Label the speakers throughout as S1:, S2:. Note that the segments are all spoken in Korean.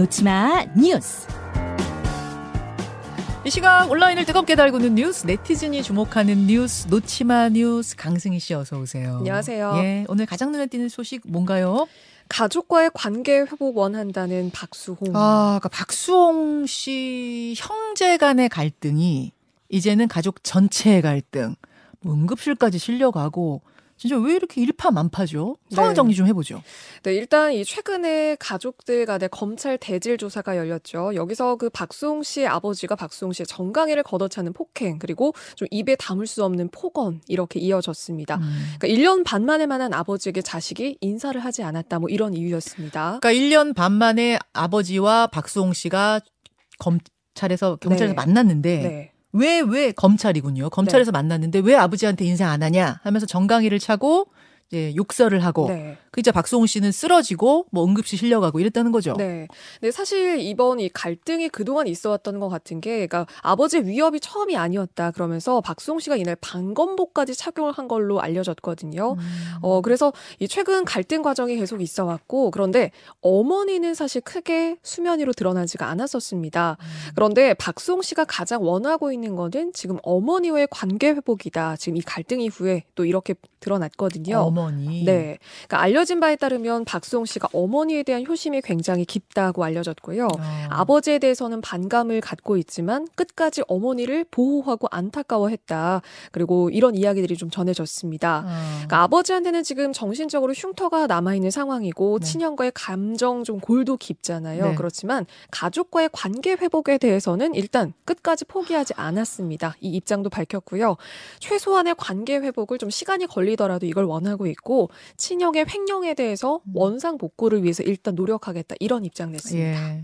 S1: 놓치마 뉴스.
S2: 이 시각 온라인을 뜨겁게 달구는 뉴스, 네티즌이 주목하는 뉴스, 놓치마 뉴스, 강승희 씨 어서 오세요.
S3: 안녕하세요.
S2: 예, 오늘 가장 눈에 띄는 소식 뭔가요?
S3: 가족과의 관계 회복 원한다는 박수홍.
S2: 아, 그러니까 박수홍 씨 형제 간의 갈등이 이제는 가족 전체의 갈등, 뭐 응급실까지 실려가고 진짜 왜 이렇게 일파만파죠? 상황
S3: 네.
S2: 정리 좀 해보죠.
S3: 네, 일단 이 최근에 가족들 간의 검찰 대질 조사가 열렸죠. 여기서 그 박수홍 씨의 아버지가 박수홍 씨의 정강이를 걷어차는 폭행 그리고 좀 입에 담을 수 없는 폭언 이렇게 이어졌습니다.
S2: 음.
S3: 그러니까 1년 반 만에 만한 아버지에게 자식이 인사를 하지 않았다 뭐 이런 이유였습니다.
S2: 그러니까 1년 반 만에 아버지와 박수홍 씨가 검찰에서 경찰에서
S3: 네.
S2: 만났는데
S3: 네.
S2: 왜, 왜, 검찰이군요. 검찰에서 만났는데 왜 아버지한테 인사 안 하냐 하면서 정강이를 차고 이제 욕설을 하고
S3: 네.
S2: 그 이제 박수홍 씨는 쓰러지고 뭐 응급실 실려가고 이랬다는 거죠.
S3: 네. 근데 사실 이번 이 갈등이 그동안 있어 왔던 것 같은 게, 그러니까 아버지의 위협이 처음이 아니었다. 그러면서 박수홍 씨가 이날 방검복까지 착용을 한 걸로 알려졌거든요.
S2: 음.
S3: 어, 그래서 이 최근 갈등 과정이 계속 있어 왔고, 그런데 어머니는 사실 크게 수면 위로 드러나지가 않았었습니다.
S2: 음.
S3: 그런데 박수홍 씨가 가장 원하고 있는 거는 지금 어머니와의 관계 회복이다. 지금 이 갈등 이후에 또 이렇게 드러났거든요.
S2: 어머 니.
S3: 네. 그러니까 알려진 바에 따르면 박수홍 씨가 어머니에 대한 효심이 굉장히 깊다고 알려졌고요.
S2: 어.
S3: 아버지에 대해서는 반감을 갖고 있지만 끝까지 어머니를 보호하고 안타까워했다. 그리고 이런 이야기들이 좀 전해졌습니다.
S2: 어.
S3: 그러니까 아버지한테는 지금 정신적으로 흉터가 남아있는 상황이고
S2: 네.
S3: 친형과의 감정 좀 골도 깊잖아요.
S2: 네.
S3: 그렇지만 가족과의 관계 회복에 대해서는 일단 끝까지 포기하지 않았습니다. 이 입장도 밝혔고요. 최소한의 관계 회복을 좀 시간이 걸리더라도 이걸 원하고 있고 친형의 횡령에 대해서
S2: 음.
S3: 원상 복구를 위해서 일단 노력하겠다 이런 입장 냈습니다.
S2: 예.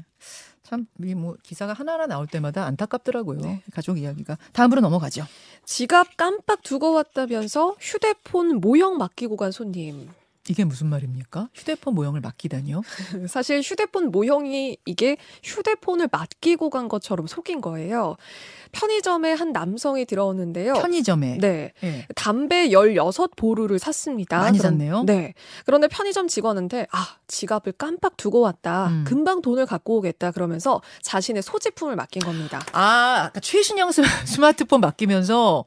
S2: 참, 이 뭐, 기사가 하나하나 나올 때마다 안타깝더라고요.
S3: 네.
S2: 가족 이야기가. 다음으로 넘어가죠.
S3: 지갑 깜빡 두고 왔다면서 휴대폰 모형 맡기고 간 손님.
S2: 이게 무슨 말입니까? 휴대폰 모형을 맡기다니요?
S3: 사실 휴대폰 모형이 이게 휴대폰을 맡기고 간 것처럼 속인 거예요. 편의점에 한 남성이 들어오는데요.
S2: 편의점에.
S3: 네.
S2: 예.
S3: 담배 16보루를 샀습니다.
S2: 많이
S3: 그런-
S2: 샀네요.
S3: 네. 그런데 편의점 직원한테 아, 지갑을 깜빡 두고 왔다.
S2: 음.
S3: 금방 돈을 갖고 오겠다. 그러면서 자신의 소지품을 맡긴 겁니다.
S2: 아, 아까 최신형 스- 스마트폰 맡기면서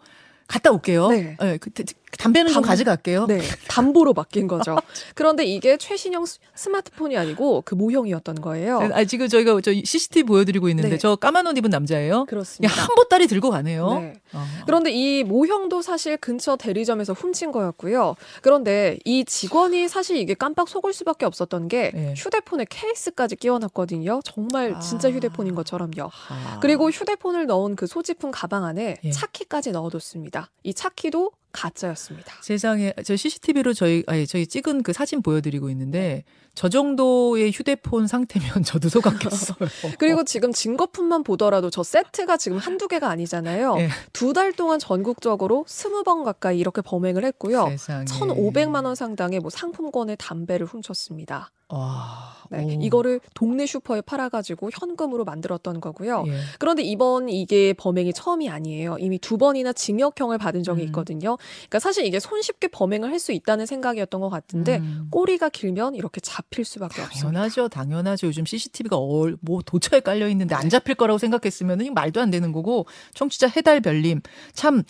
S2: 갔다 올게요.
S3: 네.
S2: 그, 담배는 좀
S3: 담-
S2: 가져갈게요.
S3: 네. 담보로 맡긴 거죠. 그런데 이게 최신형 스- 스마트폰이 아니고 그 모형이었던 거예요.
S2: 아, 지금 저희가 저 CCTV 보여드리고 있는데
S3: 네.
S2: 저 까만 옷 입은 남자예요.
S3: 그렇습니다.
S2: 야, 한 보따리 들고 가네요.
S3: 네.
S2: 어.
S3: 그런데 이 모형도 사실 근처 대리점에서 훔친 거였고요. 그런데 이 직원이 사실 이게 깜빡 속을 수밖에 없었던 게
S2: 네.
S3: 휴대폰에 케이스까지 끼워놨거든요. 정말 진짜
S2: 아.
S3: 휴대폰인 것처럼요.
S2: 아.
S3: 그리고 휴대폰을 넣은 그 소지품 가방 안에
S2: 예.
S3: 차키까지 넣어뒀습니다. 이 차키도 가짜였습니다.
S2: 세상에 저 CCTV로 저희 아니 저희 찍은 그 사진 보여드리고 있는데 저 정도의 휴대폰 상태면 저도 속았겠어요.
S3: 그리고 지금 증거품만 보더라도 저 세트가 지금 한두 개가 아니잖아요.
S2: 예.
S3: 두달 동안 전국적으로 스무 번 가까이 이렇게 범행을 했고요.
S2: 세상에.
S3: 1,500만 원 상당의 뭐 상품권의 담배를 훔쳤습니다.
S2: 와.
S3: 네,
S2: 오.
S3: 이거를 동네 슈퍼에 팔아가지고 현금으로 만들었던 거고요.
S2: 예.
S3: 그런데 이번 이게 범행이 처음이 아니에요. 이미 두 번이나 징역형을 받은 적이
S2: 음.
S3: 있거든요. 그러니까 사실 이게 손쉽게 범행을 할 수 있다는 생각이었던 것 같은데
S2: 음.
S3: 꼬리가 길면 이렇게 잡힐 수밖에 없습니다.
S2: 당연하죠, 당연하죠. 요즘 CCTV가 얼, 뭐 도처에 깔려 있는데 안 잡힐 거라고 생각했으면 은 말도 안 되는 거고 청취자 해달 별님 참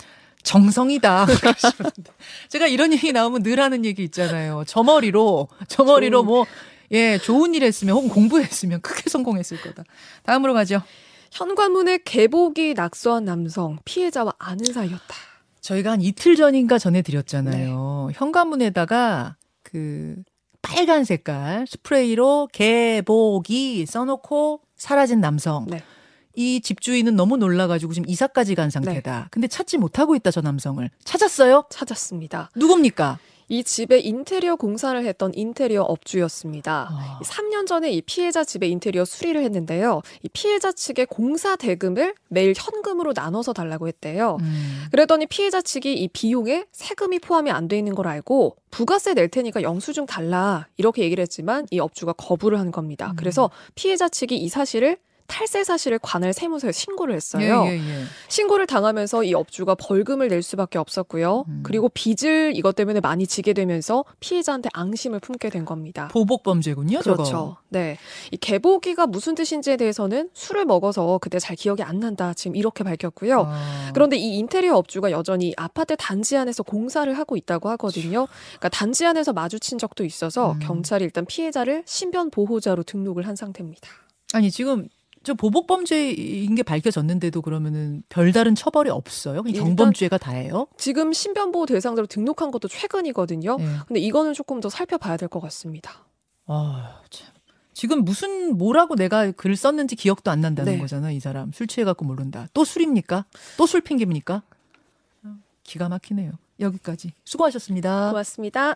S2: 정성이다. 제가 이런 얘기 나오면 늘 하는 얘기 있잖아요. 저 머리로 저 머리로 뭐 예, 좋은 일 했으면 혹은 공부했으면 크게 성공했을 거다. 다음으로 가죠.
S3: 현관문에 개복이 낙서한 남성 피해자와 아는 사이였다.
S2: 저희가 한 이틀 전인가 전해드렸잖아요.
S3: 네.
S2: 현관문에다가 그 빨간 색깔 스프레이로 개보기 써놓고 사라진 남성.
S3: 네.
S2: 이 집주인은 너무 놀라가지고 지금 이사까지 간 상태다. 근데 찾지 못하고 있다, 저 남성을. 찾았어요?
S3: 찾았습니다.
S2: 누굽니까?
S3: 이 집에 인테리어 공사를 했던 인테리어 업주였습니다.
S2: 아.
S3: 3년 전에 이 피해자 집의 인테리어 수리를 했는데요. 이 피해자 측의 공사 대금을 매일 현금으로 나눠서 달라고 했대요.
S2: 음.
S3: 그랬더니 피해자 측이 이 비용에 세금이 포함이 안 돼 있는 걸 알고 부가세 낼 테니까 영수증 달라 이렇게 얘기를 했지만 이 업주가 거부를 한 겁니다.
S2: 음.
S3: 그래서 피해자 측이 이 사실을 탈세 사실을 관할 세무서에 신고를 했어요.
S2: 예, 예, 예.
S3: 신고를 당하면서 이 업주가 벌금을 낼 수밖에 없었고요.
S2: 음.
S3: 그리고 빚을 이것 때문에 많이 지게 되면서 피해자한테 앙심을 품게 된 겁니다.
S2: 보복 범죄군요, 저거.
S3: 그렇죠. 네. 이 개보기가 무슨 뜻인지에 대해서는 술을 먹어서 그때 잘 기억이 안 난다. 지금 이렇게 밝혔고요.
S2: 아.
S3: 그런데 이 인테리어 업주가 여전히 아파트 단지 안에서 공사를 하고 있다고 하거든요. 그러니까 단지 안에서 마주친 적도 있어서
S2: 음.
S3: 경찰이 일단 피해자를 신변 보호자로 등록을 한 상태입니다.
S2: 아니 지금 저 보복 범죄인 게 밝혀졌는데도 그러면은 별다른 처벌이 없어요? 경범죄가 다예요?
S3: 지금 신변 보호 대상자로 등록한 것도 최근이거든요.
S2: 예.
S3: 근데 이거는 조금 더 살펴봐야 될 것 같습니다.
S2: 아, 참. 지금 무슨 뭐라고 내가 글 썼는지 기억도 안 난다는
S3: 네.
S2: 거잖아, 이 사람. 술 취해 갖고 모른다. 또 술입니까? 또 술 핑계입니까? 아, 기가 막히네요. 여기까지. 수고하셨습니다.
S3: 고맙습니다.